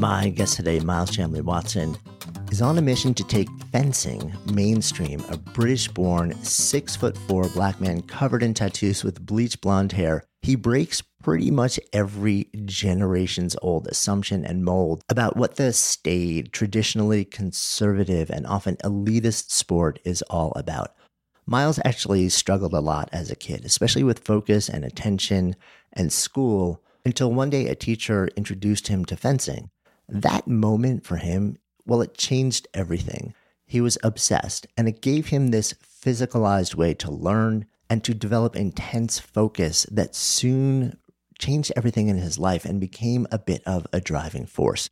My guest today, Miles Chamley Watson, is on a mission to take fencing mainstream. A British born, six foot four black man covered in tattoos with bleach blonde hair. He breaks pretty much every generation's old assumption and mold about what the staid, traditionally conservative, and often elitist sport is all about. Miles actually struggled a lot as a kid, especially with focus and attention and school, until one day a teacher introduced him to fencing. That moment for him, well, it changed everything. He was obsessed, and it gave him this physicalized way to learn and to develop intense focus that soon changed everything in his life and became a bit of a driving force.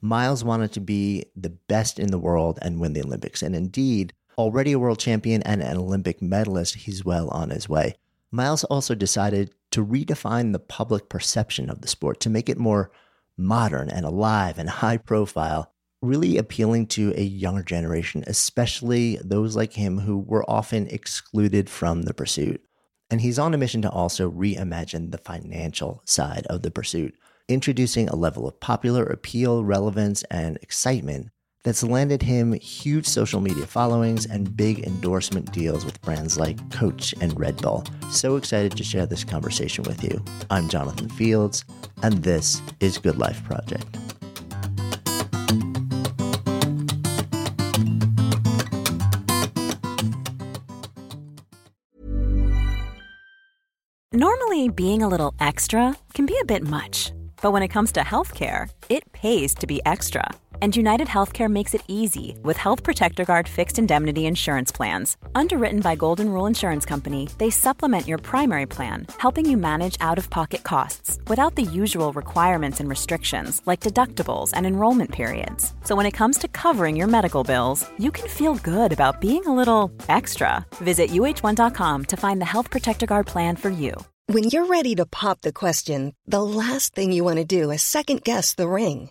Miles wanted to be the best in the world and win the Olympics, and indeed, Already a world champion and an Olympic medalist, he's well on his way. Miles also decided to redefine the public perception of the sport to make it more modern and alive and high profile, really appealing to a younger generation, especially those like him who were often excluded from the pursuit. And he's on a mission to also reimagine the financial side of the pursuit, introducing a level of popular appeal, relevance, and excitement that's landed him huge social media followings and big endorsement deals with brands like Coach and Red Bull. So excited to share this conversation with you. I'm Jonathan Fields, and this is Good Life Project. Normally, being a little extra can be a bit much, but when it comes to healthcare, it pays to be extra and United Healthcare makes it easy with Health Protector Guard fixed indemnity insurance plans. Underwritten by Golden Rule Insurance Company, they supplement your primary plan, helping you manage out of pocket costs without the usual requirements and restrictions like deductibles and enrollment periods. So when it comes to covering your medical bills, you can feel good about being a little extra. Visit uh1.com to find the Health Protector Guard plan for you. When you're ready to pop the question, the last thing you want to do is second guess the ring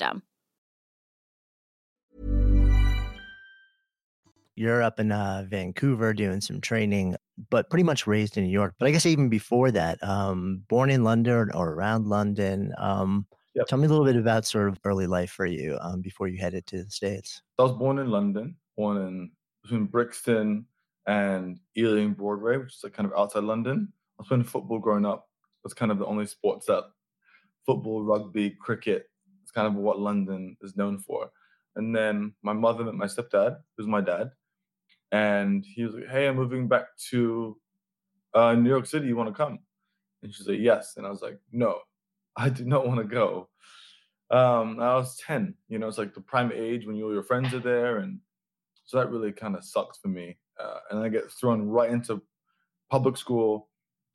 system. You're up in uh, Vancouver doing some training, but pretty much raised in New York. But I guess even before that, um, born in London or around London. Um, yep. Tell me a little bit about sort of early life for you um, before you headed to the States. I was born in London, born in between Brixton and Ealing Broadway, which is like kind of outside London. I was playing football growing up. That's kind of the only sports that football, rugby, cricket, it's kind of what London is known for. And then my mother met my stepdad, who's my dad, and he was like, "Hey, I'm moving back to uh, New York City. You want to come?" And she's like, "Yes." And I was like, "No, I do not want to go." Um, I was ten. You know, it's like the prime age when all your friends are there, and so that really kind of sucks for me. Uh, and I get thrown right into public school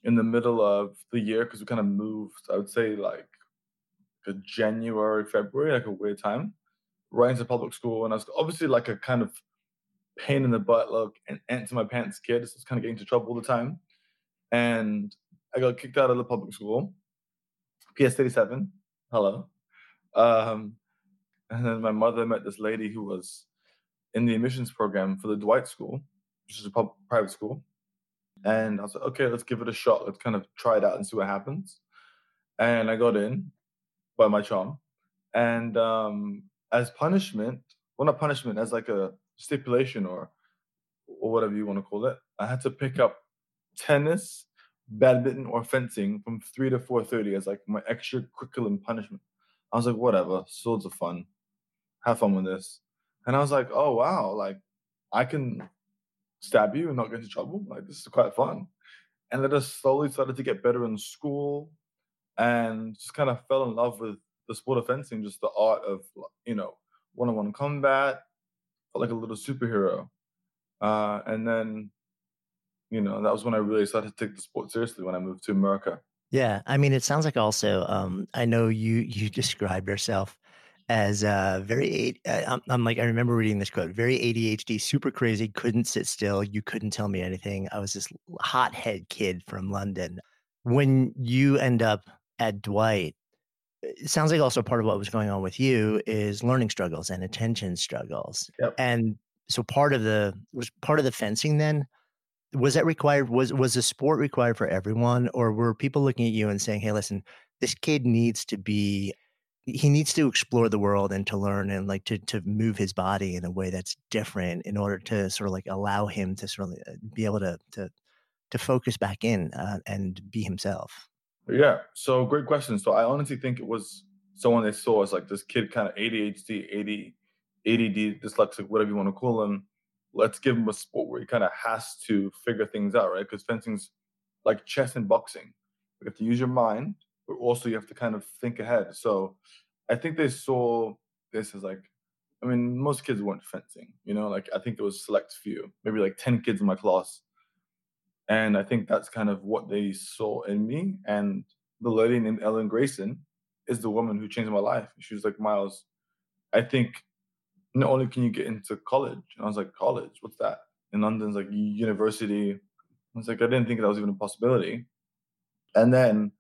in the middle of the year because we kind of moved. I would say like January, February, like a weird time, right into public school. And I was obviously like a kind of pain in the butt, like and ant to my pants kid. So I was kind of getting into trouble all the time. And I got kicked out of the public school. PS 37, hello. Um, and then my mother met this lady who was in the admissions program for the Dwight School, which is a pub- private school. And I was like, okay, let's give it a shot. Let's kind of try it out and see what happens. And I got in by my charm. And um, as punishment, well, not punishment, as like a stipulation or or whatever you want to call it. I had to pick up tennis, badminton, or fencing from three to four thirty as like my extracurricular punishment. I was like, whatever, swords are fun. Have fun with this. And I was like, oh wow, like I can stab you and not get into trouble. Like this is quite fun. And then I just slowly started to get better in school and just kind of fell in love with the sport of fencing, just the art of you know one-on-one combat, felt like a little superhero. Uh, and then, you know, that was when I really started to take the sport seriously when I moved to America. Yeah, I mean, it sounds like also. Um, I know you you described yourself as uh, very. Uh, I'm, I'm like I remember reading this quote: very ADHD, super crazy, couldn't sit still. You couldn't tell me anything. I was this hothead kid from London. When you end up at Dwight, it sounds like also part of what was going on with you is learning struggles and attention struggles. Yep. And so part of the was part of the fencing then was that required was was the sport required for everyone or were people looking at you and saying hey listen this kid needs to be he needs to explore the world and to learn and like to to move his body in a way that's different in order to sort of like allow him to sort of uh, be able to to to focus back in uh, and be himself yeah. So great question. So I honestly think it was someone they saw as like this kid kind of ADHD, AD, ADD, dyslexic, whatever you want to call him. Let's give him a sport where he kind of has to figure things out, right? Because fencing's like chess and boxing. You have to use your mind, but also you have to kind of think ahead. So I think they saw this as like, I mean, most kids weren't fencing, you know, like I think it was select few, maybe like 10 kids in my class and I think that's kind of what they saw in me. And the lady named Ellen Grayson is the woman who changed my life. She was like, Miles, I think not only can you get into college, and I was like, college, what's that? In London's like university. I was like, I didn't think that was even a possibility. And then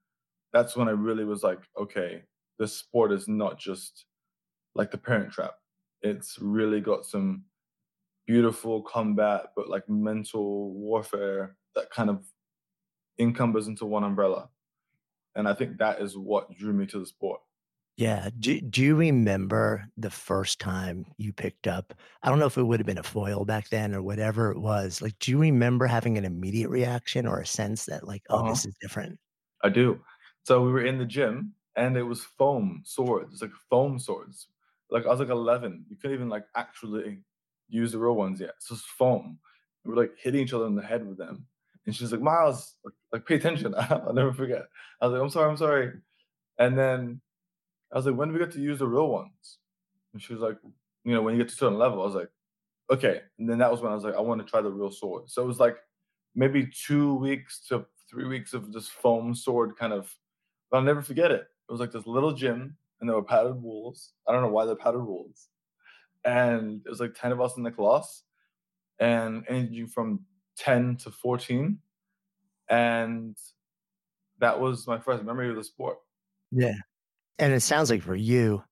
that's when I really was like, okay, this sport is not just like the parent trap. It's really got some beautiful combat, but like mental warfare that kind of encompass into one umbrella. And I think that is what drew me to the sport. Yeah. Do, do you remember the first time you picked up? I don't know if it would have been a foil back then or whatever it was. Like, do you remember having an immediate reaction or a sense that, like, oh, uh-huh. this is different? I do. So we were in the gym and it was foam swords. Like foam swords. Like I was like 11. You couldn't even like actually use the real ones yet. So it's foam. We were like hitting each other in the head with them. And she's like, Miles, like, pay attention. I'll never forget. I was like, I'm sorry, I'm sorry. And then I was like, when do we get to use the real ones? And she was like, you know, when you get to a certain level, I was like, okay. And then that was when I was like, I want to try the real sword. So it was like maybe two weeks to three weeks of this foam sword kind of, but I'll never forget it. It was like this little gym and there were padded walls. I don't know why they're padded walls. And it was like 10 of us in the class and anything from 10 to 14. And that was my first memory of the sport. Yeah. And it sounds like for you,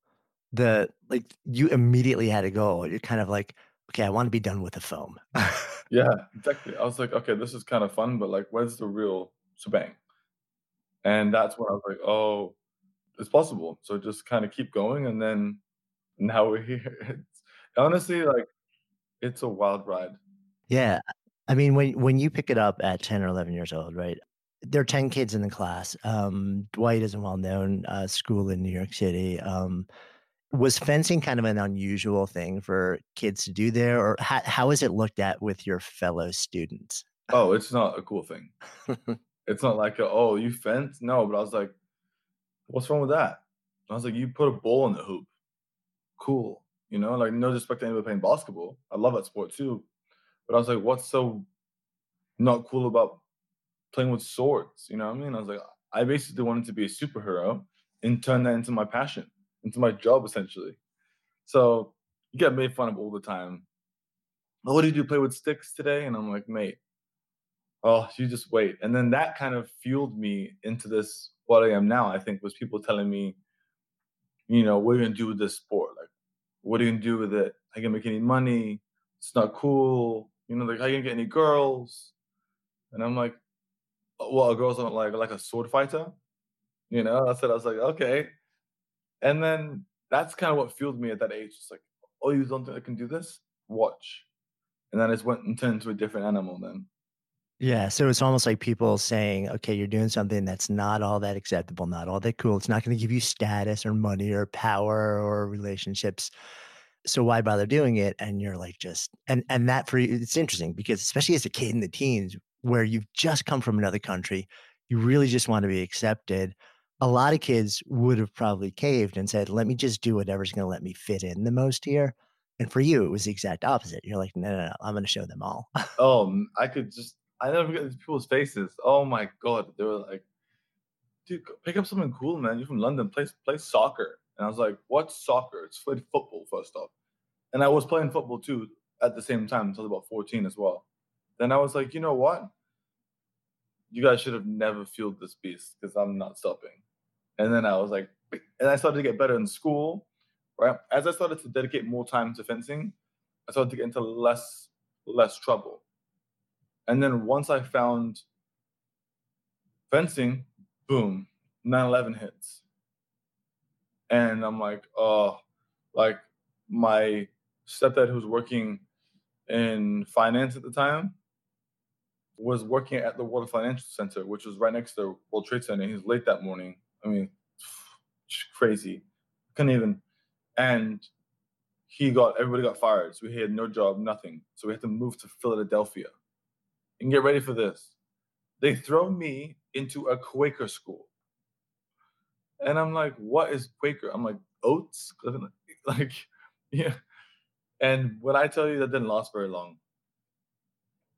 the like you immediately had a goal. You're kind of like, okay, I want to be done with the foam. yeah, exactly. I was like, okay, this is kind of fun, but like, where's the real shebang? And that's when I was like, oh, it's possible. So just kind of keep going. And then now we're here. It's, honestly, like, it's a wild ride. Yeah. I mean, when when you pick it up at ten or eleven years old, right? There are ten kids in the class. Um, Dwight is a well-known uh, school in New York City. Um, was fencing kind of an unusual thing for kids to do there, or how, how is it looked at with your fellow students? Oh, it's not a cool thing. it's not like, a, oh, you fence? No, but I was like, what's wrong with that? I was like, you put a ball in the hoop. Cool. You know, like no disrespect to anybody playing basketball. I love that sport too. But I was like, what's so not cool about playing with swords? You know what I mean? I was like, I basically wanted to be a superhero and turn that into my passion, into my job essentially. So you get made fun of all the time. Oh, what did you do? play with sticks today? And I'm like, mate, oh, you just wait. And then that kind of fueled me into this what I am now, I think, was people telling me, you know, what are you gonna do with this sport? Like, what are you gonna do with it? You gonna make any money? It's not cool you know, like, how you gonna get any girls? And I'm like, oh, well, girls don't like like a sword fighter. You know, I said I was like, okay. And then that's kind of what fueled me at that age. It's like, oh, you don't think I can do this? Watch. and then I just went and turned into a different animal. Then. Yeah, so it's almost like people saying, "Okay, you're doing something that's not all that acceptable, not all that cool. It's not going to give you status or money or power or relationships." So why bother doing it? And you're like just and and that for you it's interesting because especially as a kid in the teens where you've just come from another country you really just want to be accepted a lot of kids would have probably caved and said let me just do whatever's going to let me fit in the most here. And for you it was the exact opposite. You're like no no no i'm going to show them all. Oh i could just i never forget these people's faces. Oh my god they were like dude pick up something cool man. You're from london. Play play soccer and I was like, what's soccer? It's football first off. And I was playing football too at the same time until about 14 as well. Then I was like, you know what? You guys should have never fueled this beast because I'm not stopping. And then I was like, and I started to get better in school, right? As I started to dedicate more time to fencing, I started to get into less less trouble. And then once I found fencing, boom, 9/11 hits and I'm like, oh, like my stepdad who's working in finance at the time was working at the World Financial Center, which was right next to World Trade Center. He's late that morning. I mean, crazy. Couldn't even. And he got everybody got fired, so he had no job, nothing. So we had to move to Philadelphia. And get ready for this. They throw me into a Quaker school. And I'm like, what is Quaker? I'm like, oats? Like, yeah. And when I tell you that didn't last very long,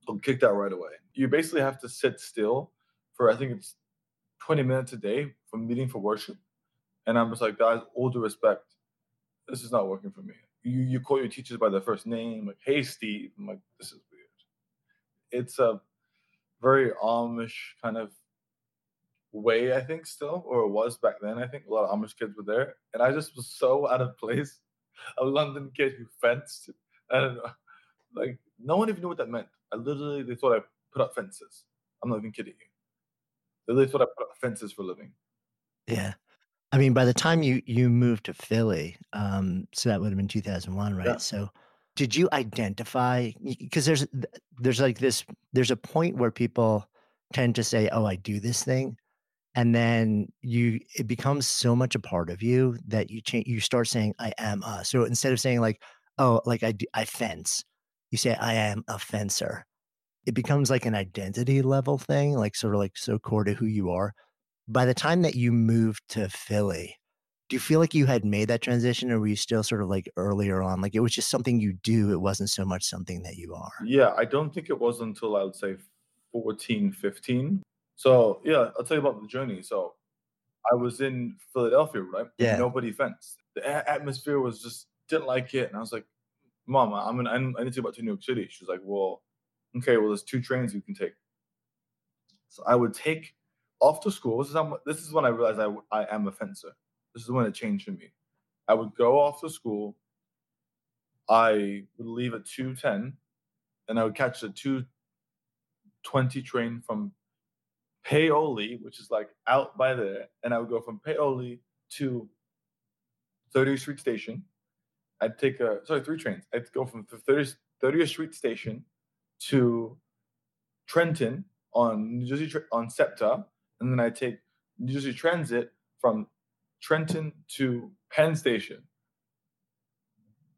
I'll kick that right away. You basically have to sit still for, I think it's 20 minutes a day from meeting for worship. And I'm just like, guys, all due respect, this is not working for me. You, you call your teachers by their first name, like, hey, Steve. I'm like, this is weird. It's a very Amish kind of way, I think, still, or it was back then. I think a lot of Amish kids were there. And I just was so out of place. A London kid who fenced. I don't know. Like, no one even knew what that meant. I literally, they thought I put up fences. I'm not even kidding you. They literally thought I put up fences for a living. Yeah. I mean, by the time you you moved to Philly, um, so that would have been 2001, right? Yeah. So, did you identify? Because there's there's like this there's a point where people tend to say, "Oh, I do this thing," and then you it becomes so much a part of you that you change you start saying i am a so instead of saying like oh like i do, i fence you say i am a fencer. It becomes like an identity level thing like sort of like so core to who you are. By the time that you moved to philly do you feel like you had made that transition or were you still sort of like earlier on? Like it was just something you do it wasn't so much something that you are. Yeah i don't think it was until i would say 14 15 so yeah, I'll tell you about the journey. So I was in Philadelphia, right? Yeah. Nobody fenced. The a- atmosphere was just didn't like it, and I was like, "Mom, I'm in, I need to go back to New York City." She's like, "Well, okay, well, there's two trains you can take." So I would take off to school. This is how, this is when I realized I I am a fencer. This is when it changed for me. I would go off to school. I would leave at two ten, and I would catch the two twenty train from Paoli, which is like out by there, and I would go from Paoli to 30th Street Station. I'd take a sorry three trains. I'd go from the 30th, 30th Street Station to Trenton on New Jersey on SEPTA, and then I take New Jersey Transit from Trenton to Penn Station.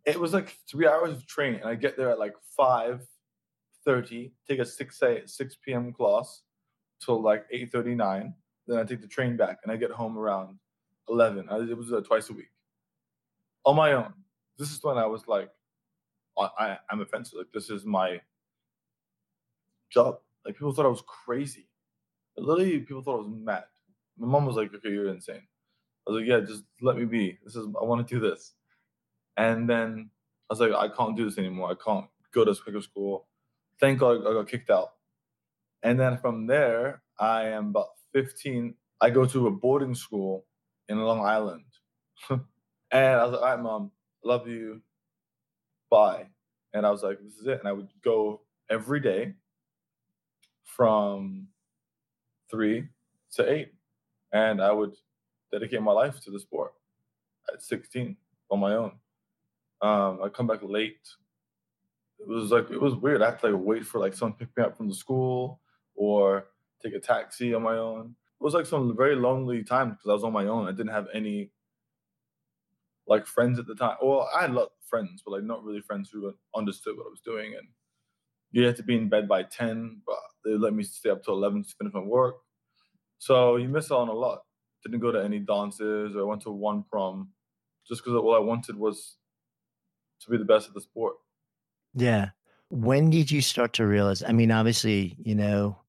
It was like three hours of train, and I get there at like five thirty. Take a six a six p.m. class, till like 8.39 then i take the train back and i get home around 11 I, it was uh, twice a week. On my own. This is when i was like I, i'm offensive. Like this is my job. Like people thought i was crazy. Literally people thought i was mad. My mom was like okay you're insane. I was like yeah just let me be. This is i want to do this. And then i was like i can't do this anymore. I can't go to Quaker school. Thank god i got kicked out and then from there, I am about 15. I go to a boarding school in Long Island. and I was like, all right, mom, love you. Bye. And I was like, this is it. And I would go every day from three to eight. And I would dedicate my life to the sport at 16 on my own. Um, I come back late it was like it was weird. I had to like wait for like someone to pick me up from the school or take a taxi on my own. It was like some very lonely time because I was on my own. I didn't have any like friends at the time. Well, I had a lot of friends, but like not really friends who understood what I was doing. And you had to be in bed by 10, but they let me stay up till 11 to finish my work. So you miss out on a lot. Didn't go to any dances or I went to one prom just because all I wanted was to be the best at the sport. Yeah. When did you start to realize? I mean, obviously, you know,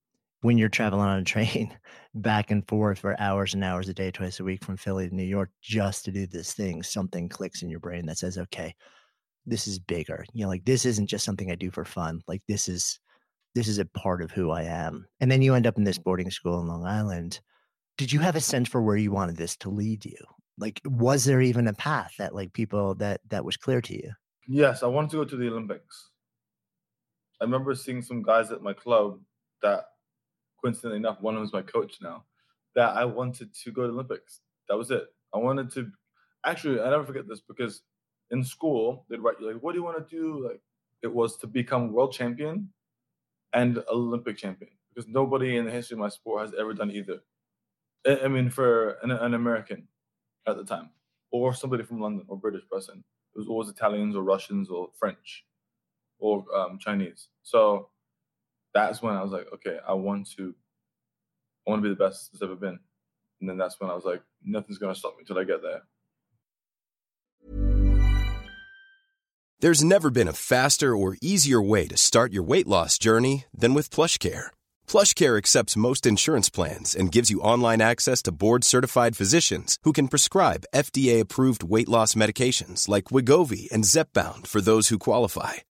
when you're traveling on a train back and forth for hours and hours a day, twice a week from Philly to New York just to do this thing, something clicks in your brain that says, okay, this is bigger. You know, like this isn't just something I do for fun. Like this is this is a part of who I am. And then you end up in this mm-hmm. boarding school in Long Island. Did you have a sense for where you wanted this to lead you? Like was there even a path that like people that that was clear to you? Yes, I wanted to go to the Olympics. I remember seeing some guys at my club that coincidentally enough, one of them is my coach now, that I wanted to go to the Olympics. That was it. I wanted to actually I never forget this because in school they'd write you like, what do you want to do? Like it was to become world champion and Olympic champion because nobody in the history of my sport has ever done either. I mean, for an, an American at the time, or somebody from London or British person, it was always Italians or Russians or French or um, Chinese. So that's when I was like, okay, I want to, I want to be the best it's ever been. And then that's when I was like, nothing's gonna stop me till I get there. There's never been a faster or easier way to start your weight loss journey than with PlushCare. PlushCare accepts most insurance plans and gives you online access to board-certified physicians who can prescribe FDA-approved weight loss medications like Wegovy and Zepbound for those who qualify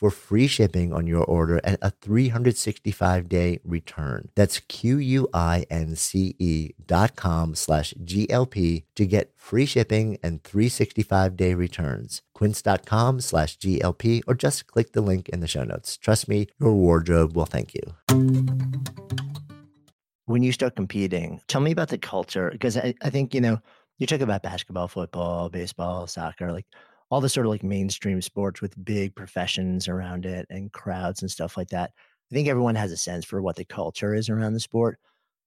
for free shipping on your order and a 365 day return. That's Q-U-I-N-C-E dot com slash GLP to get free shipping and 365 day returns. Quince.com slash GLP or just click the link in the show notes. Trust me, your wardrobe will thank you. When you start competing, tell me about the culture because I, I think, you know, you talk about basketball, football, baseball, soccer, like all the sort of like mainstream sports with big professions around it and crowds and stuff like that. I think everyone has a sense for what the culture is around the sport.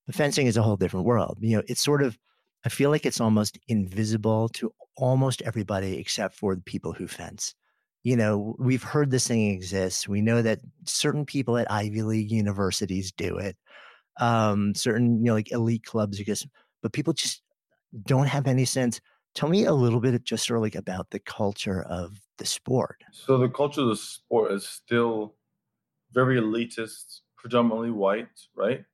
But fencing is a whole different world. You know, it's sort of, I feel like it's almost invisible to almost everybody except for the people who fence. You know, we've heard this thing exists. We know that certain people at Ivy League universities do it. Um, certain, you know, like elite clubs because but people just don't have any sense. Tell me a little bit just sort of like about the culture of the sport. So the culture of the sport is still very elitist, predominantly white, right?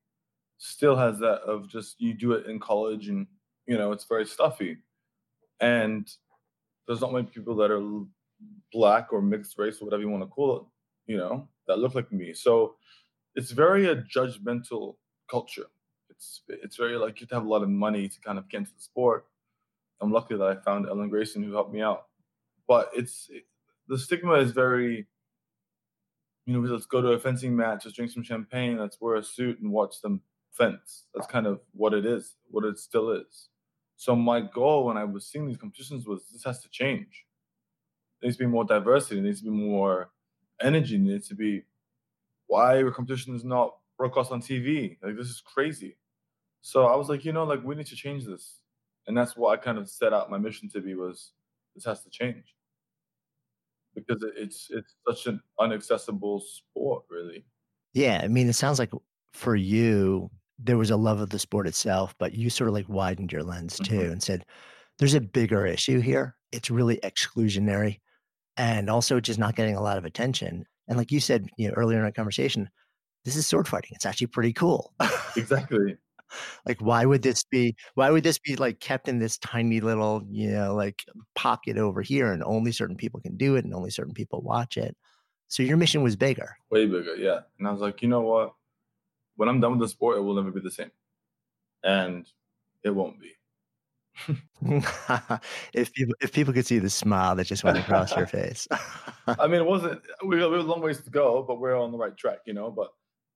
Still has that of just you do it in college and you know it's very stuffy, and there's not many people that are black or mixed race or whatever you want to call it, you know, that look like me. So it's very a judgmental culture it's it's very like you have to have a lot of money to kind of get into the sport. I'm lucky that I found Ellen Grayson who helped me out. But it's it, the stigma is very, you know, let's go to a fencing match, let's drink some champagne, let's wear a suit and watch them fence. That's kind of what it is, what it still is. So my goal when I was seeing these competitions was this has to change. There needs to be more diversity, there needs to be more energy, there needs to be why our competition is not broadcast on TV. Like this is crazy. So I was like, you know, like we need to change this. And that's what I kind of set out my mission to be was this has to change. Because it's it's such an unaccessible sport, really. Yeah. I mean, it sounds like for you, there was a love of the sport itself, but you sort of like widened your lens too mm-hmm. and said, there's a bigger issue here. It's really exclusionary and also just not getting a lot of attention. And like you said, you know, earlier in our conversation, this is sword fighting. It's actually pretty cool. exactly like why would this be why would this be like kept in this tiny little you know like pocket over here and only certain people can do it and only certain people watch it? So your mission was bigger. Way bigger yeah. And i was like you know what? When i'm done with the sport it will never be the same. And it won't be. If people if people could see the smile that just went across your face. I mean it wasn't we, we have a long ways to go but we're on the right track you know? But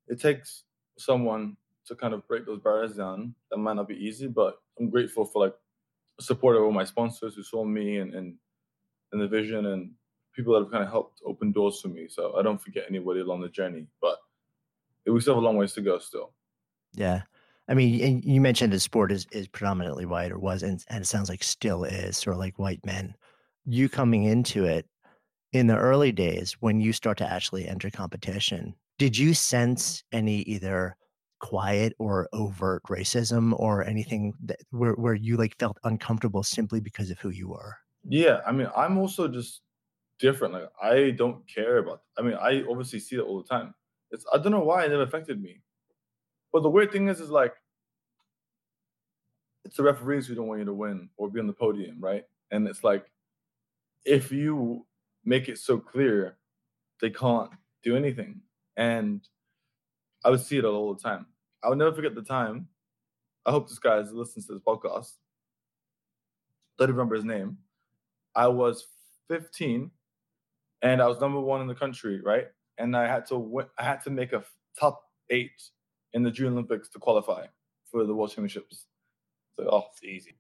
it takes someone to kind of break those barriers down. That might not be easy, but I'm grateful for like support of all my sponsors who saw me and and, and the vision and people that have kind of helped open doors for me. So I don't forget anybody along the journey, but we still have a long ways to go still. Yeah. I mean, you mentioned the sport is, is predominantly white or was, and, and it sounds like still is, sort of like white men. You coming into it in the early days when you start to actually enter competition, did you sense any either quiet or overt racism or anything that where, where you like felt uncomfortable simply because of who you were? Yeah i mean i'm also just different like i don't care about i mean i obviously see it all the time. It's i don't know why it never affected me. But the weird thing is is like it's the referees who don't want you to win or be on the podium right? And it's like if you make it so clear they can't do anything. And I would see it all the time. I will never forget the time. I hope this guy listens to this podcast. Don't remember his name. I was 15 and I was number one in the country, right? And I had to win, I had to make a top eight in the Junior Olympics to qualify for the World Championships. So, oh, it's easy.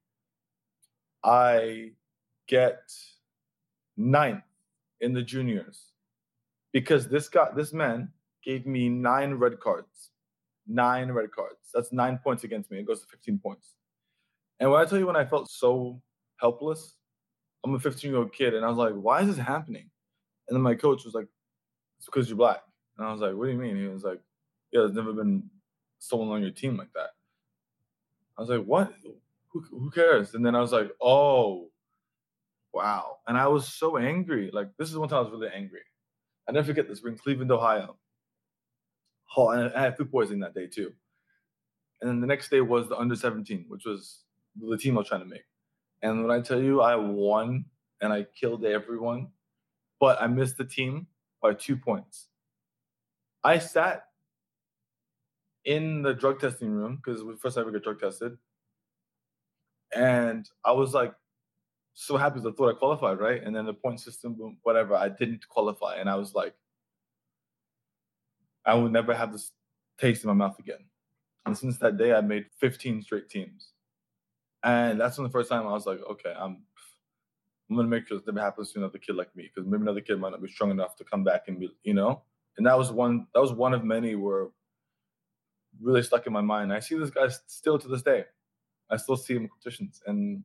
I get ninth in the juniors because this guy, this man, gave me nine red cards nine red cards. That's nine points against me. It goes to 15 points. And when I tell you when I felt so helpless, I'm a 15 year old kid, and I was like, why is this happening? And then my coach was like, it's because you're black. And I was like, what do you mean? He was like, yeah, there's never been someone on your team like that. I was like, what? Who, who cares? And then I was like, oh, wow. And I was so angry. Like this is one time I was really angry. I never forget this. We're in Cleveland, Ohio. And I had food poisoning that day too. And then the next day was the under 17, which was the team I was trying to make. And when I tell you I won and I killed everyone, but I missed the team by two points. I sat in the drug testing room because the first ever got drug tested. And I was like so happy because I thought I qualified, right? And then the point system, whatever, I didn't qualify. And I was like, I will never have this taste in my mouth again. And since that day, I made 15 straight teams. And that's when the first time I was like, okay, I'm I'm gonna make sure this never happens to another kid like me, because maybe another kid might not be strong enough to come back and be, you know. And that was one that was one of many where really stuck in my mind. I see this guy still to this day. I still see him in competitions, and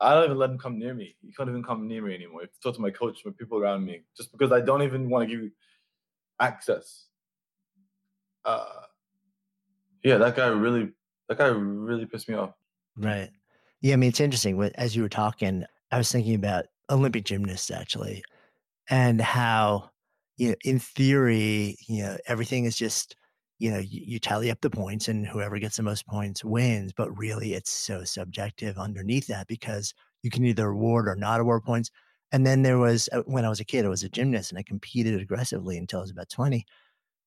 I don't even let him come near me. He can't even come near me anymore. If talk to my coach, my people around me, just because I don't even want to give access. Uh, yeah, that guy really, that guy really pissed me off. Right. Yeah, I mean, it's interesting. As you were talking, I was thinking about Olympic gymnasts actually, and how, you know, in theory, you know, everything is just, you know, you, you tally up the points and whoever gets the most points wins. But really, it's so subjective underneath that because you can either award or not award points. And then there was, uh, when I was a kid, I was a gymnast and I competed aggressively until I was about 20.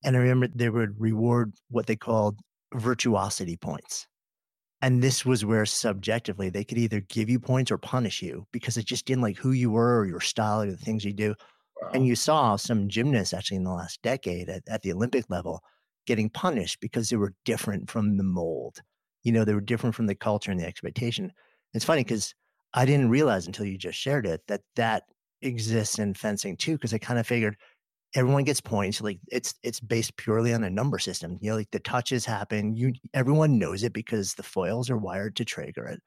And I remember they would reward what they called virtuosity points. And this was where subjectively they could either give you points or punish you because it just didn't like who you were or your style or the things you do. Wow. And you saw some gymnasts actually in the last decade at, at the Olympic level getting punished because they were different from the mold. You know, they were different from the culture and the expectation. It's funny because I didn't realize until you just shared it that that exists in fencing too. Because I kind of figured everyone gets points. Like it's it's based purely on a number system. You know, like the touches happen. You everyone knows it because the foils are wired to trigger it.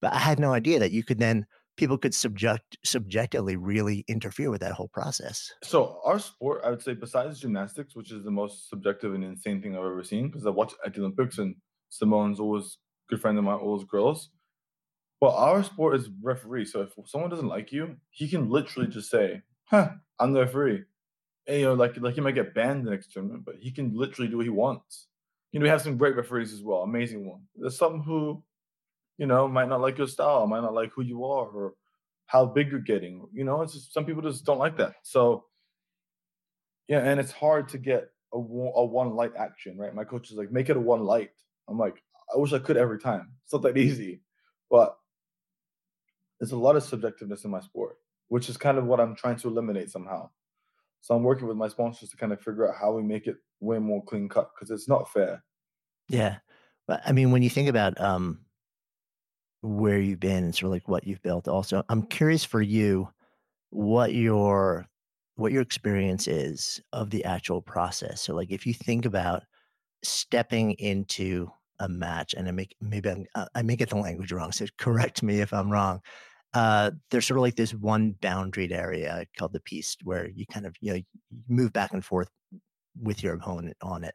But I had no idea that you could then people could subject subjectively really interfere with that whole process. So our sport, I would say, besides gymnastics, which is the most subjective and insane thing I've ever seen, because I watch at the Olympics and Simone's always good friend of mine, always girls. But our sport is referee. So if someone doesn't like you, he can literally just say, "Huh, I'm the referee." And, you know, like like he might get banned the next tournament, but he can literally do what he wants. You know, we have some great referees as well, amazing one. There's some who, you know, might not like your style, might not like who you are, or how big you're getting. You know, it's just some people just don't like that. So, yeah, and it's hard to get a, a one light action, right? My coach is like, make it a one light. I'm like, I wish I could every time. It's not that easy, but there's a lot of subjectiveness in my sport, which is kind of what I'm trying to eliminate somehow. So I'm working with my sponsors to kind of figure out how we make it way more clean cut because it's not fair. Yeah. But I mean, when you think about um, where you've been and sort of like what you've built, also, I'm curious for you what your what your experience is of the actual process. So, like, if you think about stepping into a match, and I make maybe I'm, I may get the language wrong, so correct me if I'm wrong uh, there's sort of like this one boundaried area called the piste where you kind of you know you move back and forth with your opponent on it.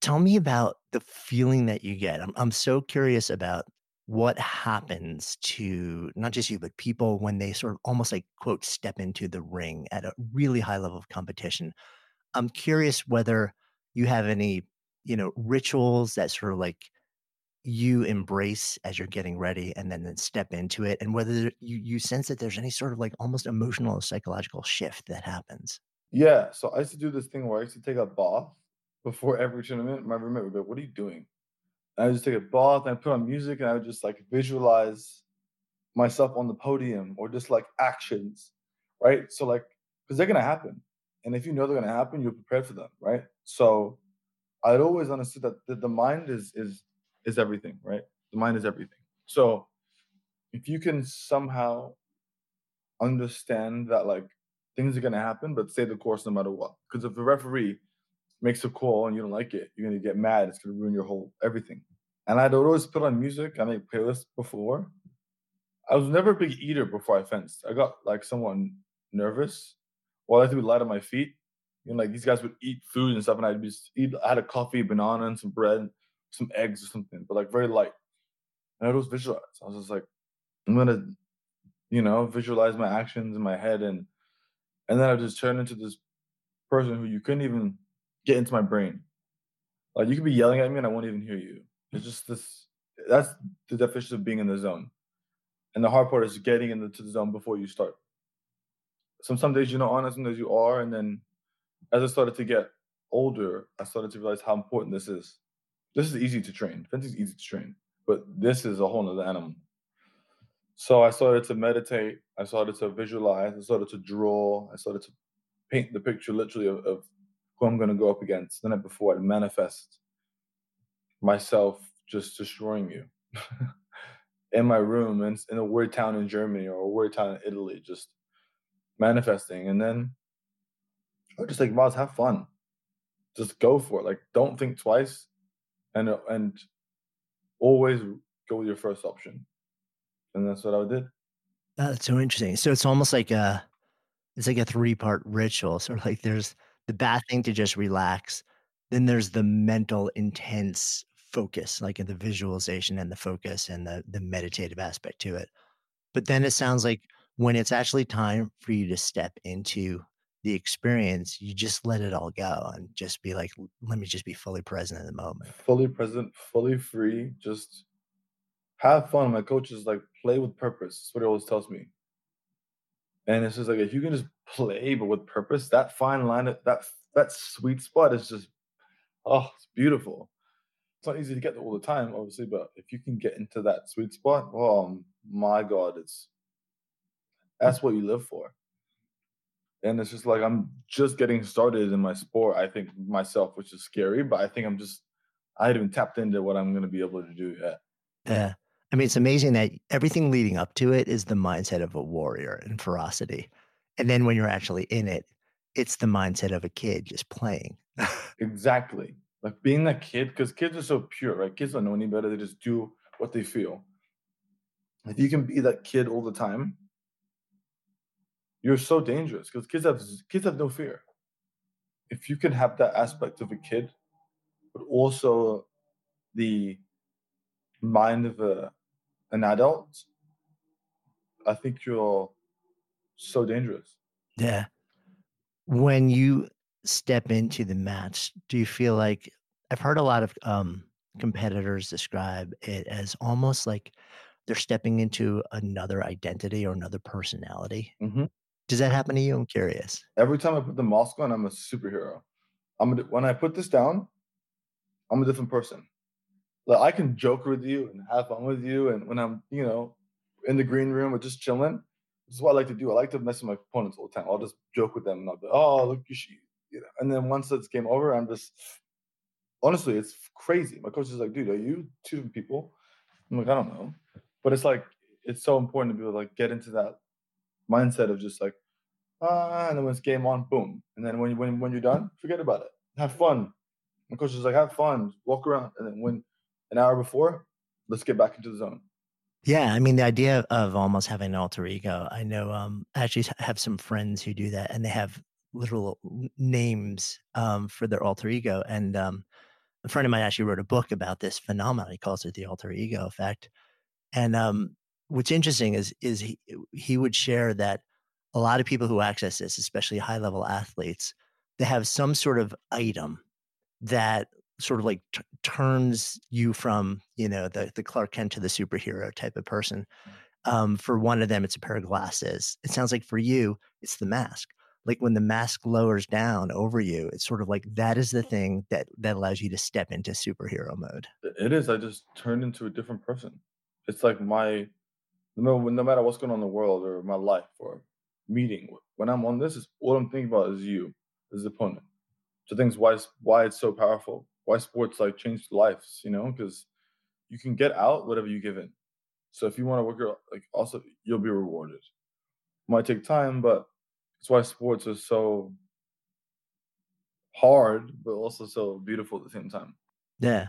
Tell me about the feeling that you get. I'm I'm so curious about what happens to not just you but people when they sort of almost like quote step into the ring at a really high level of competition. I'm curious whether you have any you know rituals that sort of like you embrace as you're getting ready and then, then step into it and whether you, you sense that there's any sort of like almost emotional or psychological shift that happens. Yeah so i used to do this thing where i used to take a bath before every tournament my roommate would be like what are you doing? And i just take a bath and i put on music and i would just like visualize myself on the podium or just like actions right? So like because they're gonna happen and if you know they're gonna happen you're prepared for them right? So i'd always understood that the, the mind is is is everything, right? The mind is everything. So if you can somehow understand that like things are gonna happen, but stay the course no matter what. Because if the referee makes a call and you don't like it, you're gonna get mad. It's gonna ruin your whole everything. And I'd always put on music. I made playlists before. I was never a big eater before I fenced. I got like somewhat nervous. Well, I like to be light on my feet. You know, like these guys would eat food and stuff, and I'd just eat. I had a coffee, banana, and some bread some eggs or something, but like very light. And I was visualize. I was just like, I'm gonna you know, visualize my actions in my head and and then I just turn into this person who you couldn't even get into my brain. Like you could be yelling at me and I won't even hear you. It's just this that's the definition of being in the zone. And the hard part is getting into the zone before you start. Some some days you're not on some days you are. And then as I started to get older, I started to realize how important this is. This is easy to train. Fencing is easy to train, but this is a whole nother animal. So I started to meditate. I started to visualize. I started to draw. I started to paint the picture literally of, of who I'm going to go up against. The night before, I'd manifest myself just destroying you in my room in, in a weird town in Germany or a weird town in Italy, just manifesting. And then I was just like, Miles, have fun. Just go for it. Like, don't think twice, and uh, and always go with your first option and that's what I did. That's so interesting. So it's almost like a, it's like a three part ritual. So like there's the bad thing to just relax. Then there's the mental intense focus, like the visualization and the focus and the the meditative aspect to it. But then it sounds like when it's actually time for you to step into the experience, you just let it all go and just be like, let me just be fully present in the moment. Fully present, fully free, just have fun. My coach is like, play with purpose. That's what he always tells me. And it's just like if you can just play but with purpose, that fine line, that that sweet spot is just, oh, it's beautiful. It's not easy to get all the time, obviously, but if you can get into that sweet spot, oh my God, it's that's what you live for. And it's just like I'm just getting started in my sport. I think myself, which is scary, but I think I'm just I haven't tapped into what I'm going to be able to do yet. Yeah. I mean, it's amazing that everything leading up to it is the mindset of a warrior and ferocity. And then when you're actually in it, it's the mindset of a kid just playing. exactly. Like being that kid, because kids are so pure, right? Kids don't know any better. They just do what they feel. If you can be that kid all the time, you're so dangerous because kids have kids have no fear. If you can have that aspect of a kid, but also the mind of a an adult, I think you're so dangerous. Yeah. When you step into the match, do you feel like I've heard a lot of um, competitors describe it as almost like they're stepping into another identity or another personality. Mm-hmm. Does that happen to you? I'm curious. Every time I put the mask on, I'm a superhero. I'm a, when I put this down, I'm a different person like I can joke with you and have fun with you, and when I'm you know in the green room or just chilling, this is what I like to do. I like to mess with my opponents all the time. I'll just joke with them and I'll be, oh look, you, you know. And then once it's game over, I'm just honestly, it's crazy. My coach is like, dude, are you two people? I'm like, I don't know, but it's like it's so important to be able to like get into that mindset of just like ah, and then when it's game on, boom, and then when you when when you're done, forget about it, have fun. My coach is like, have fun, walk around, and then when an hour before, let's get back into the zone. Yeah, I mean the idea of almost having an alter ego. I know um I actually have some friends who do that and they have little names um for their alter ego and um a friend of mine actually wrote a book about this phenomenon. He calls it the alter ego effect. And um what's interesting is is he, he would share that a lot of people who access this, especially high level athletes, they have some sort of item that sort of like t- turns you from you know the the Clark Kent to the superhero type of person. Um, for one of them, it's a pair of glasses. It sounds like for you, it's the mask. Like when the mask lowers down over you, it's sort of like that is the thing that that allows you to step into superhero mode. It is. I just turned into a different person. It's like my no no matter what's going on in the world or my life or meeting. When I'm on this, is all I'm thinking about is you, as the opponent. So things why why it's so powerful why sports like changed lives, you know, because you can get out whatever you give in. So if you want to work your like also you'll be rewarded. Might take time, but that's why sports are so hard, but also so beautiful at the same time. Yeah.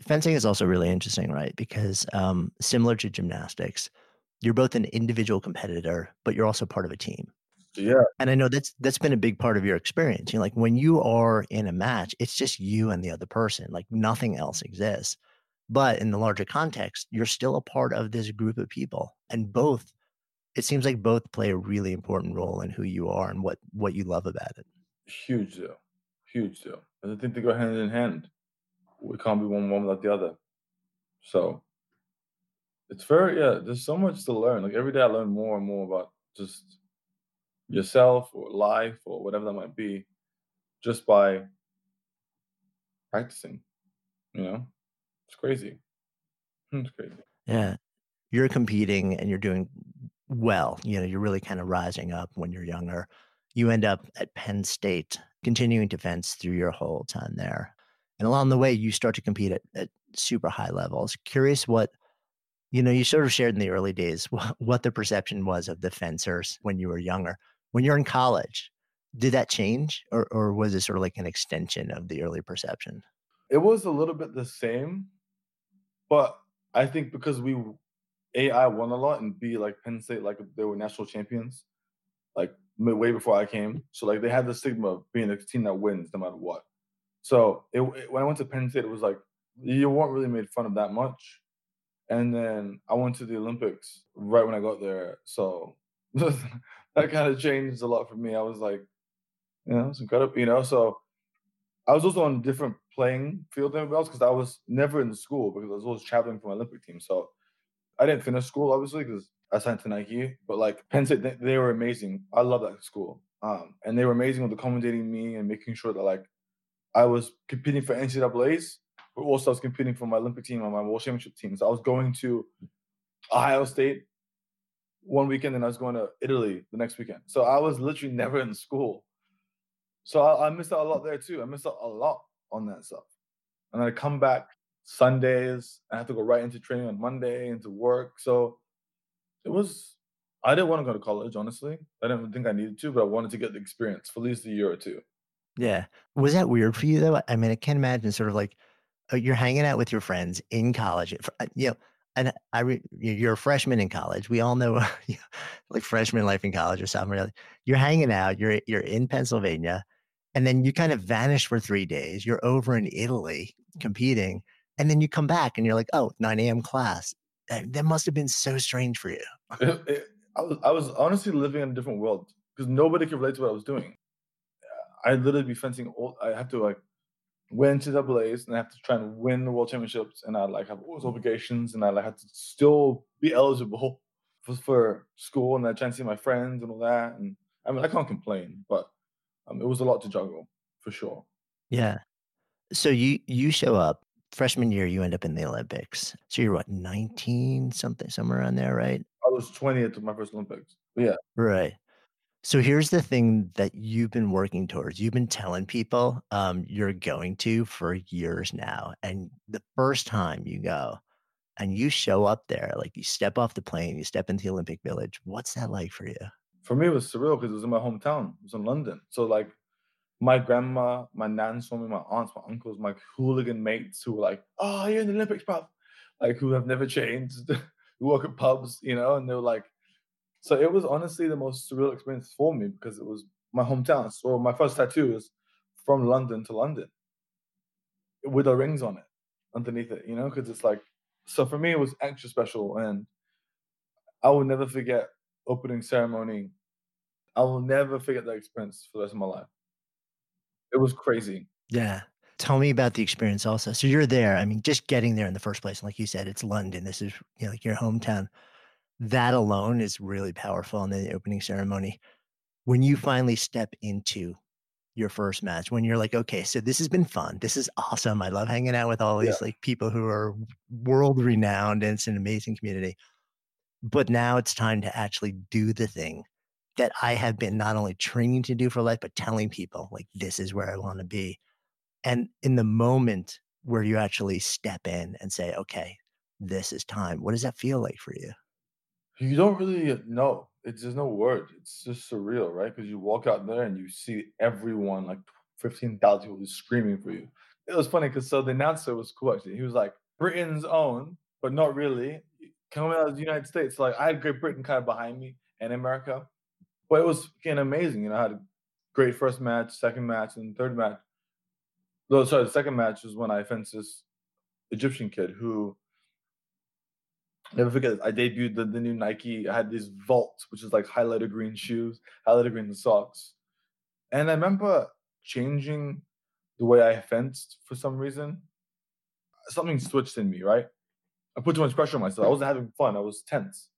fencing is also really interesting, right? Because um, similar to gymnastics, you're both an individual competitor, but you're also part of a team. Yeah. And I know that's that's been a big part of your experience. You know, like when you are in a match, it's just you and the other person. Like nothing else exists. But in the larger context, you're still a part of this group of people. And both, it seems like both play a really important role in who you are and what what you love about it. Huge deal. Huge deal. And I think they go hand in hand we can't be one one without the other. So it's very yeah. There's so much to learn. Like every day, I learn more and more about just yourself or life or whatever that might be, just by practicing. You know, it's crazy. Hmm, it's crazy. Yeah, you're competing and you're doing well. You know, you're really kind of rising up when you're younger. You end up at Penn State, continuing to fence through your whole time there. And along the way, you start to compete at, at super high levels. Curious what, you know, you sort of shared in the early days what, what the perception was of the fencers when you were younger. When you're in college, did that change or, or was it sort of like an extension of the early perception? It was a little bit the same, but I think because we AI won a lot and B like Penn State like they were national champions, like way before I came. So like they had the stigma of being a team that wins no matter what. So it, it, when I went to Penn State, it was like you weren't really made fun of that much. And then I went to the Olympics right when I got there, so that kind of changed a lot for me. I was like, you know, it's incredible, you know. So I was also on a different playing field than everybody else because I was never in school because I was always traveling for my Olympic team. So I didn't finish school obviously because I signed to Nike. But like Penn State, they, they were amazing. I love that school, um, and they were amazing with accommodating me and making sure that like I was competing for NCAA's, but also I was competing for my Olympic team and my World Championship team. So I was going to Ohio State one weekend and I was going to Italy the next weekend. So I was literally never in school. So I, I missed out a lot there too. I missed out a lot on that stuff. And I come back Sundays. I have to go right into training on Monday into work. So it was I didn't want to go to college, honestly. I didn't think I needed to, but I wanted to get the experience for at least a year or two. Yeah. Was that weird for you though? I mean, I can't imagine sort of like uh, you're hanging out with your friends in college. Uh, you know, and I re, you're a freshman in college. We all know like freshman life in college or something. You're hanging out. You're you're in Pennsylvania, and then you kind of vanish for three days. You're over in Italy competing, and then you come back and you're like, oh, 9 a.m. class. That must have been so strange for you. I was I was honestly living in a different world because nobody could relate to what I was doing. I literally be fencing. All, I have to like win NCAA's and I have to try and win the world championships, and I like have all those obligations, and I like have to still be eligible for, for school, and I try and see my friends and all that, and I mean, I can't complain, but um, it was a lot to juggle for sure. Yeah. So you you show up freshman year, you end up in the Olympics. So you're what, 19 something, somewhere around there, right? I was 20 at my first Olympics. But yeah. Right. So here's the thing that you've been working towards. You've been telling people um, you're going to for years now. And the first time you go and you show up there, like you step off the plane, you step into the Olympic Village. What's that like for you? For me, it was surreal because it was in my hometown. It was in London. So like my grandma, my nan me, my aunts, my uncles, my hooligan mates who were like, "Oh, you're in the Olympics, bro!" Like who have never changed, who work at pubs, you know, and they were like, so it was honestly the most surreal experience for me because it was my hometown. So my first tattoo is from London to London with the rings on it underneath it, you know, because it's like, so for me, it was extra special. And I will never forget opening ceremony. I will never forget that experience for the rest of my life. It was crazy. Yeah. Tell me about the experience also. So you're there. I mean, just getting there in the first place. Like you said, it's London. This is you know, like your hometown that alone is really powerful in the opening ceremony. When you finally step into your first match, when you're like, okay, so this has been fun. This is awesome. I love hanging out with all these yeah. like people who are world renowned and it's an amazing community. But now it's time to actually do the thing that I have been not only training to do for life, but telling people like this is where I want to be. And in the moment where you actually step in and say, okay, this is time, what does that feel like for you? You don't really know. It's there's no word. It's just surreal, right? Because you walk out there and you see everyone, like fifteen thousand people, just screaming for you. It was funny because so the announcer was cool actually. He was like Britain's own, but not really. Coming out of the United States, like I had Great Britain kind of behind me and America, but it was fucking amazing. You know, I had a great first match, second match, and third match. No, sorry, the second match was when I fenced this Egyptian kid who never forget. I debuted the, the new Nike. I had these Volts, which is like highlighter green shoes, highlighter green socks. And I remember changing the way I fenced for some reason. Something switched in me, right? I put too much pressure on myself. I wasn't having fun. I was tense.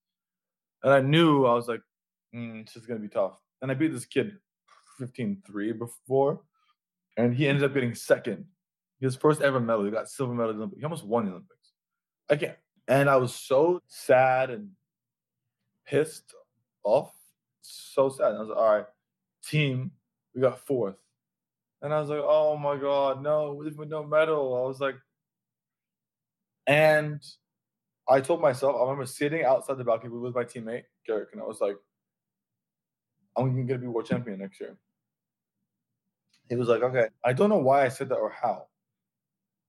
And I knew I was like, mm, this is going to be tough. And I beat this kid 15 3 before, and he ended up getting second. His first ever medal. He got silver medal. He almost won the Olympics. I can't. And I was so sad and pissed off. So sad. And I was like, all right, team, we got fourth. And I was like, oh my God, no, with no medal. I was like, and I told myself, I remember sitting outside the balcony with my teammate, Gerek, and I was like, I'm going to be world champion next year. He was like, okay. I don't know why I said that or how.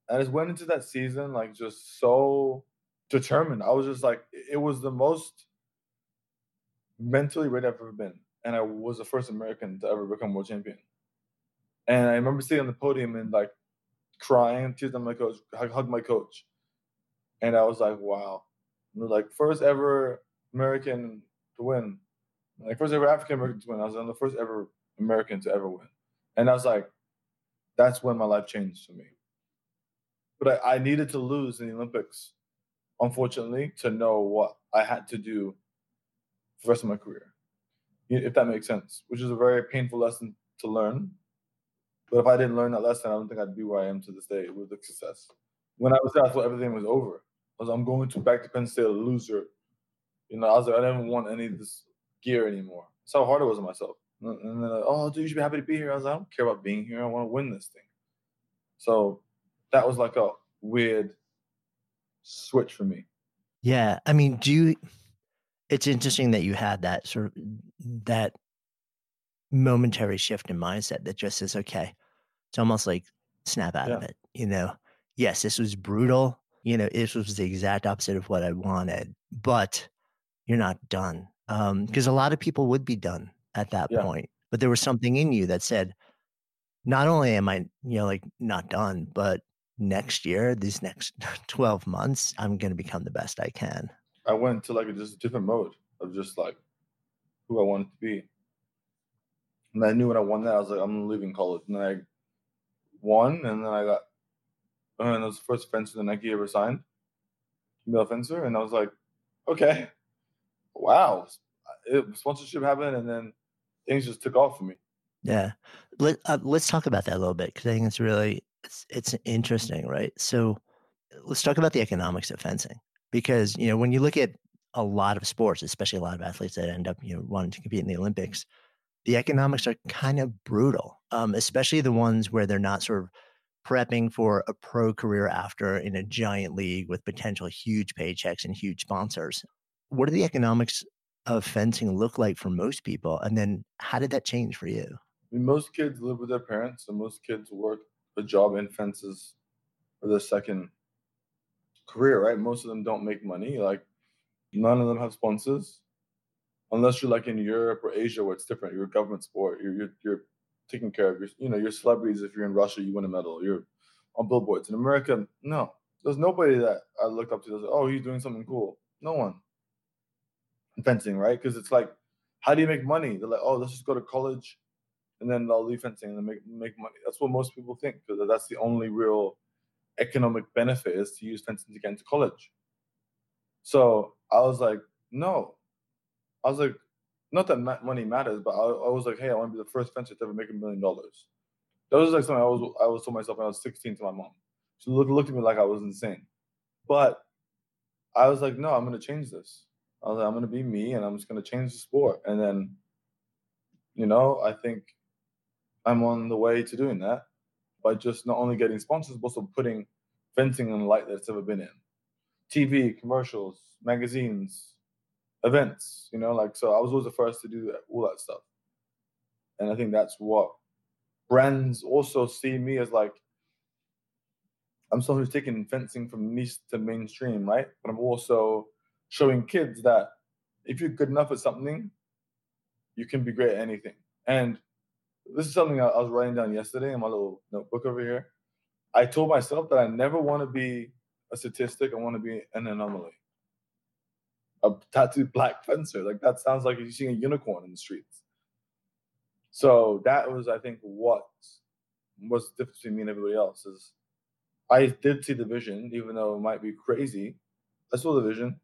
I just went into that season like just so determined. I was just like, it was the most mentally ready I've ever been. And I was the first American to ever become world champion. And I remember sitting on the podium and like crying, tears on my coach, hug, my coach. And I was like, wow. like first ever American to win. Like first ever African American to win. I was on the first ever American to ever win. And I was like, that's when my life changed for me. But I, I needed to lose in the Olympics unfortunately, to know what I had to do for the rest of my career, if that makes sense, which is a very painful lesson to learn. But if I didn't learn that lesson, I don't think I'd be where I am to this day with the success. When I was there, I thought everything was over. I was, I'm going to back to Penn State a loser. You know, I was like, I didn't want any of this gear anymore. That's how hard it was on myself. And then, like, oh, dude, you should be happy to be here. I was like, I don't care about being here. I want to win this thing. So that was like a weird switch for me. Yeah. I mean, do you, it's interesting that you had that sort of, that momentary shift in mindset that just says, okay, it's almost like snap out yeah. of it, you know? Yes, this was brutal. You know, this was the exact opposite of what I wanted, but you're not done. Um, because a lot of people would be done at that yeah. point, but there was something in you that said, not only am I, you know, like not done, but next year, these next 12 months, I'm going to become the best I can. I went to like a just a different mode of just like who I wanted to be. And I knew when I won that, I was like, I'm leaving college. And then I won, and then I got, and it was the first fencer that Nike ever signed, male fencer. And I was like, okay, wow. It, sponsorship happened, and then things just took off for me. Yeah. Let, uh, let's talk about that a little bit because I think it's really it's, it's interesting, right? So let's talk about the economics of fencing because you know when you look at a lot of sports, especially a lot of athletes that end up you know wanting to compete in the Olympics, the economics are kind of brutal, um, especially the ones where they're not sort of prepping for a pro career after in a giant league with potential huge paychecks and huge sponsors. What do the economics of fencing look like for most people? And then how did that change for you? I mean, most kids live with their parents, and most kids work a job in fences for their second career, right? Most of them don't make money. Like, none of them have sponsors, unless you're like in Europe or Asia where it's different. You're a government sport. You're you're, you're taking care of your, you know, your celebrities. If you're in Russia, you win a medal. You're on billboards. In America, no, there's nobody that I looked up to. That's like, oh, he's doing something cool. No one. Fencing, right? Because it's like, how do you make money? They're like, oh, let's just go to college, and then I'll leave fencing and then make make money. That's what most people think because that's the only real economic benefit is to use fencing to get into college. So I was like, no. I was like, not that money matters, but I, I was like, hey, I want to be the first fencer to ever make a million dollars. That was like something I was I was told myself when I was 16 to my mom. She looked looked at me like I was insane. But I was like, no, I'm gonna change this. I was like, I'm gonna be me and I'm just gonna change the sport. And then, you know, I think I'm on the way to doing that by just not only getting sponsors, but also putting fencing in the light that it's ever been in. TV, commercials, magazines, events, you know, like so I was always the first to do that, all that stuff. And I think that's what brands also see me as like I'm someone who's taking fencing from niche to mainstream, right? But I'm also showing kids that if you're good enough at something, you can be great at anything. And this is something I was writing down yesterday in my little notebook over here. I told myself that I never want to be a statistic. I want to be an anomaly. A tattooed black fencer. Like that sounds like you're seeing a unicorn in the streets. So that was, I think, what was the difference between me and everybody else is I did see the vision, even though it might be crazy. I saw the vision.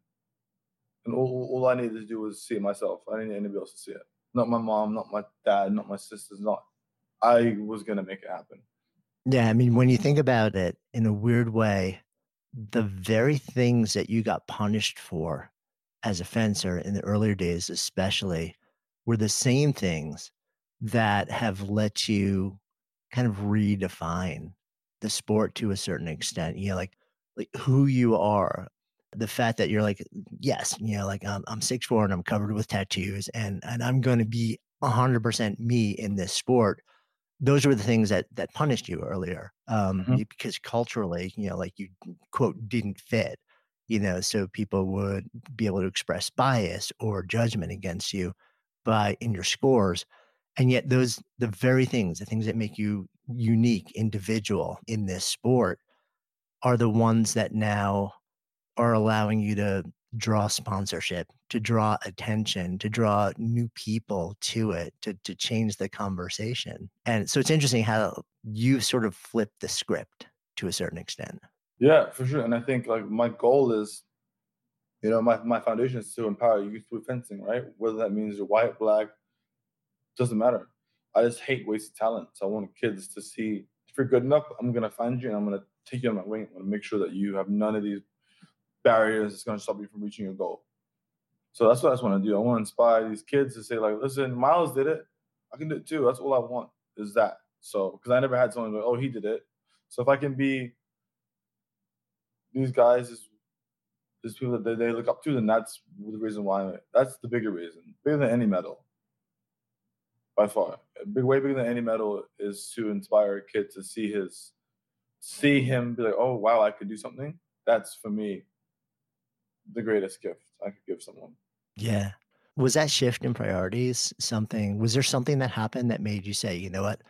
And all, all I needed to do was see it myself. I didn't need anybody else to see it. Not my mom, not my dad, not my sisters, not I was gonna make it happen. Yeah, I mean, when you think about it in a weird way, the very things that you got punished for as a fencer in the earlier days, especially, were the same things that have let you kind of redefine the sport to a certain extent. You know, like like who you are, the fact that you're like, yes, you know, like um, I'm six four and I'm covered with tattoos, and and I'm going to be hundred percent me in this sport those were the things that that punished you earlier um, mm-hmm. because culturally you know like you quote didn't fit you know so people would be able to express bias or judgment against you by in your scores and yet those the very things the things that make you unique individual in this sport are the ones that now are allowing you to draw sponsorship, to draw attention, to draw new people to it, to to change the conversation. And so it's interesting how you sort of flip the script to a certain extent. Yeah, for sure. And I think like my goal is, you know, my, my foundation is to empower youth through fencing, right? Whether that means you're white, black, doesn't matter. I just hate wasted talent. So I want kids to see if you're good enough, I'm gonna find you and I'm gonna take you on my wing. I'm gonna make sure that you have none of these barriers that's going to stop you from reaching your goal. So that's what I just want to do. I want to inspire these kids to say, like, listen, Miles did it. I can do it too. That's all I want is that. So, because I never had someone go, oh, he did it. So if I can be these guys, is these people that they look up to, then that's the reason why. That's the bigger reason, bigger than any medal, by far. Big, way bigger than any medal is to inspire a kid to see his, see him be like, oh wow, I could do something. That's for me the greatest gift I could give someone. Yeah. Was that shift in priorities something? Was there something that happened that made you say, you know what,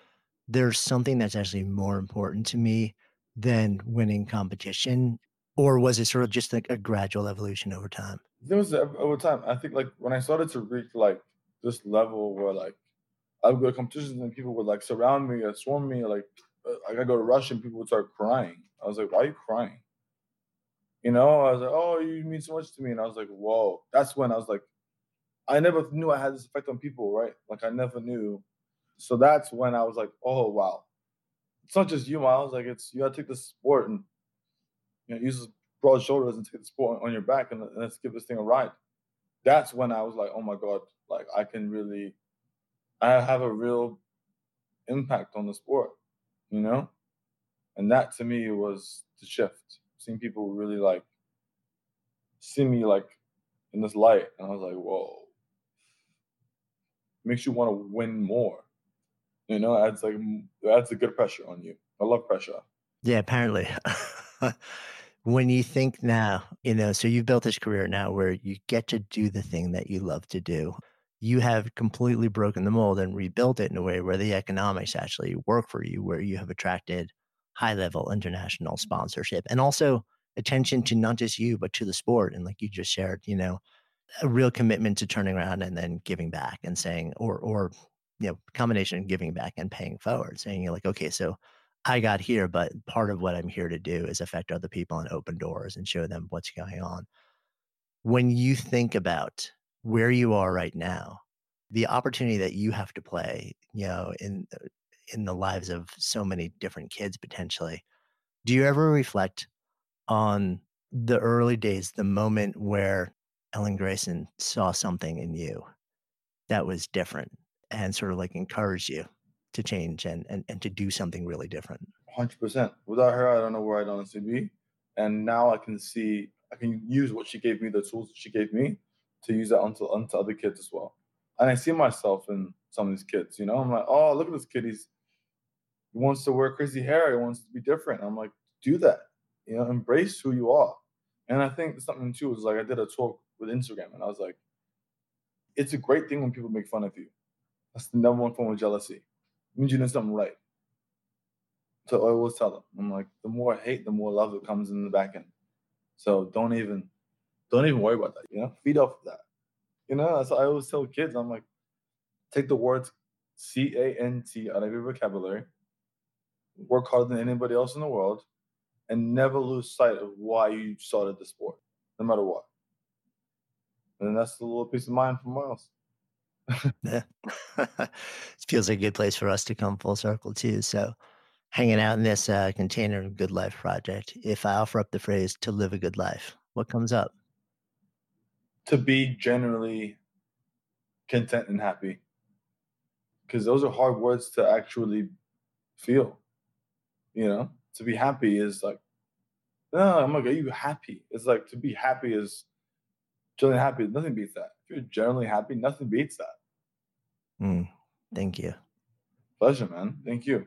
there's something that's actually more important to me than winning competition? Or was it sort of just like a gradual evolution over time? There was over time. I think like when I started to reach like this level where like I would go to competitions and people would like surround me or swarm me, like uh, I gotta go to Russia and people would start crying. I was like, why are you crying? You know, I was like, oh, you mean so much to me. And I was like, whoa. That's when I was like, I never knew I had this effect on people, right? Like I never knew. So that's when I was like, oh wow. It's not just you, Miles. Like it's you gotta take this sport and you know, use broad shoulders and take the sport on your back and, and let's give this thing a ride. That's when I was like, oh my God, like I can really I have a real impact on the sport, you know? And that to me was the shift. Seeing people really like see me like in this light. And I was like, whoa. Makes you want to win more. You know, adds like adds a good pressure on you. I love pressure. Yeah, apparently. when you think now, you know, so you've built this career now where you get to do the thing that you love to do. You have completely broken the mold and rebuilt it in a way where the economics actually work for you, where you have attracted high level international sponsorship and also attention to not just you, but to the sport. And like you just shared, you know, a real commitment to turning around and then giving back and saying, or, or, you know, combination of giving back and paying forward, saying you're like, okay, so I got here, but part of what I'm here to do is affect other people and open doors and show them what's going on. When you think about where you are right now, the opportunity that you have to play, you know, in uh, in the lives of so many different kids potentially, do you ever reflect on the early days, the moment where Ellen Grayson saw something in you that was different and sort of like encouraged you to change and, and, and to do something really different. 100%. Without her, I don't know where I'd honestly be. And now I can see, I can use what she gave me, the tools that she gave me, to use that onto, onto other kids as well. And I see myself in some of these kids, you know, I'm like, oh, look at this kid. He's, he wants to wear crazy hair. He wants to be different. I'm like, do that, you know, embrace who you are. And I think something too was like, I did a talk with Instagram and I was like, it's a great thing when people make fun of you. That's the number one form of jealousy means you're doing something right. So I always tell them, I'm like, the more hate, the more love that comes in the back end. So don't even, don't even worry about that. You know, feed off of that. You know, so I always tell kids, I'm like, take the words C A N T out of your vocabulary, work harder than anybody else in the world, and never lose sight of why you started the sport, no matter what. And that's the little piece of mind from Miles yeah. it feels like a good place for us to come full circle too. So, hanging out in this uh, container of good life project, if I offer up the phrase to live a good life, what comes up? To be generally content and happy. Because those are hard words to actually feel. You know, to be happy is like, no, I'm like, are you happy? It's like to be happy is generally happy. Nothing beats that. If you're generally happy, nothing beats that. Mm, thank you. Pleasure, man. Thank you.